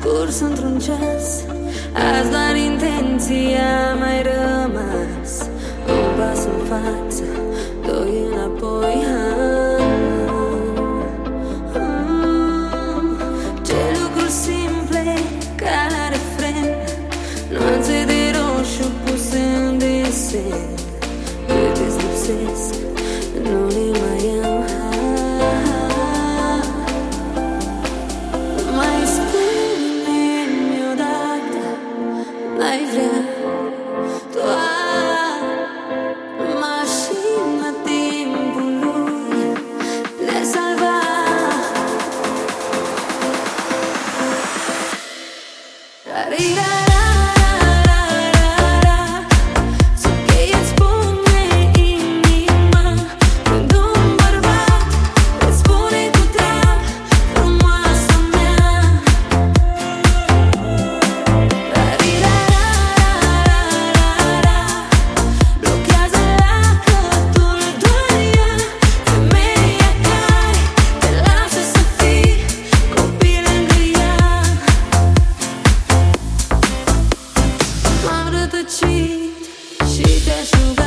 scurs într-un ceas. Azi doar intenția mai rămas. Un pas în față, doi înapoi ah. Ce lucruri simple ca la refren. Nuanțe de roșu puse în desen Cât îți lipsesc ai vrea Doar mașina timpului le salva Dar cheat. She does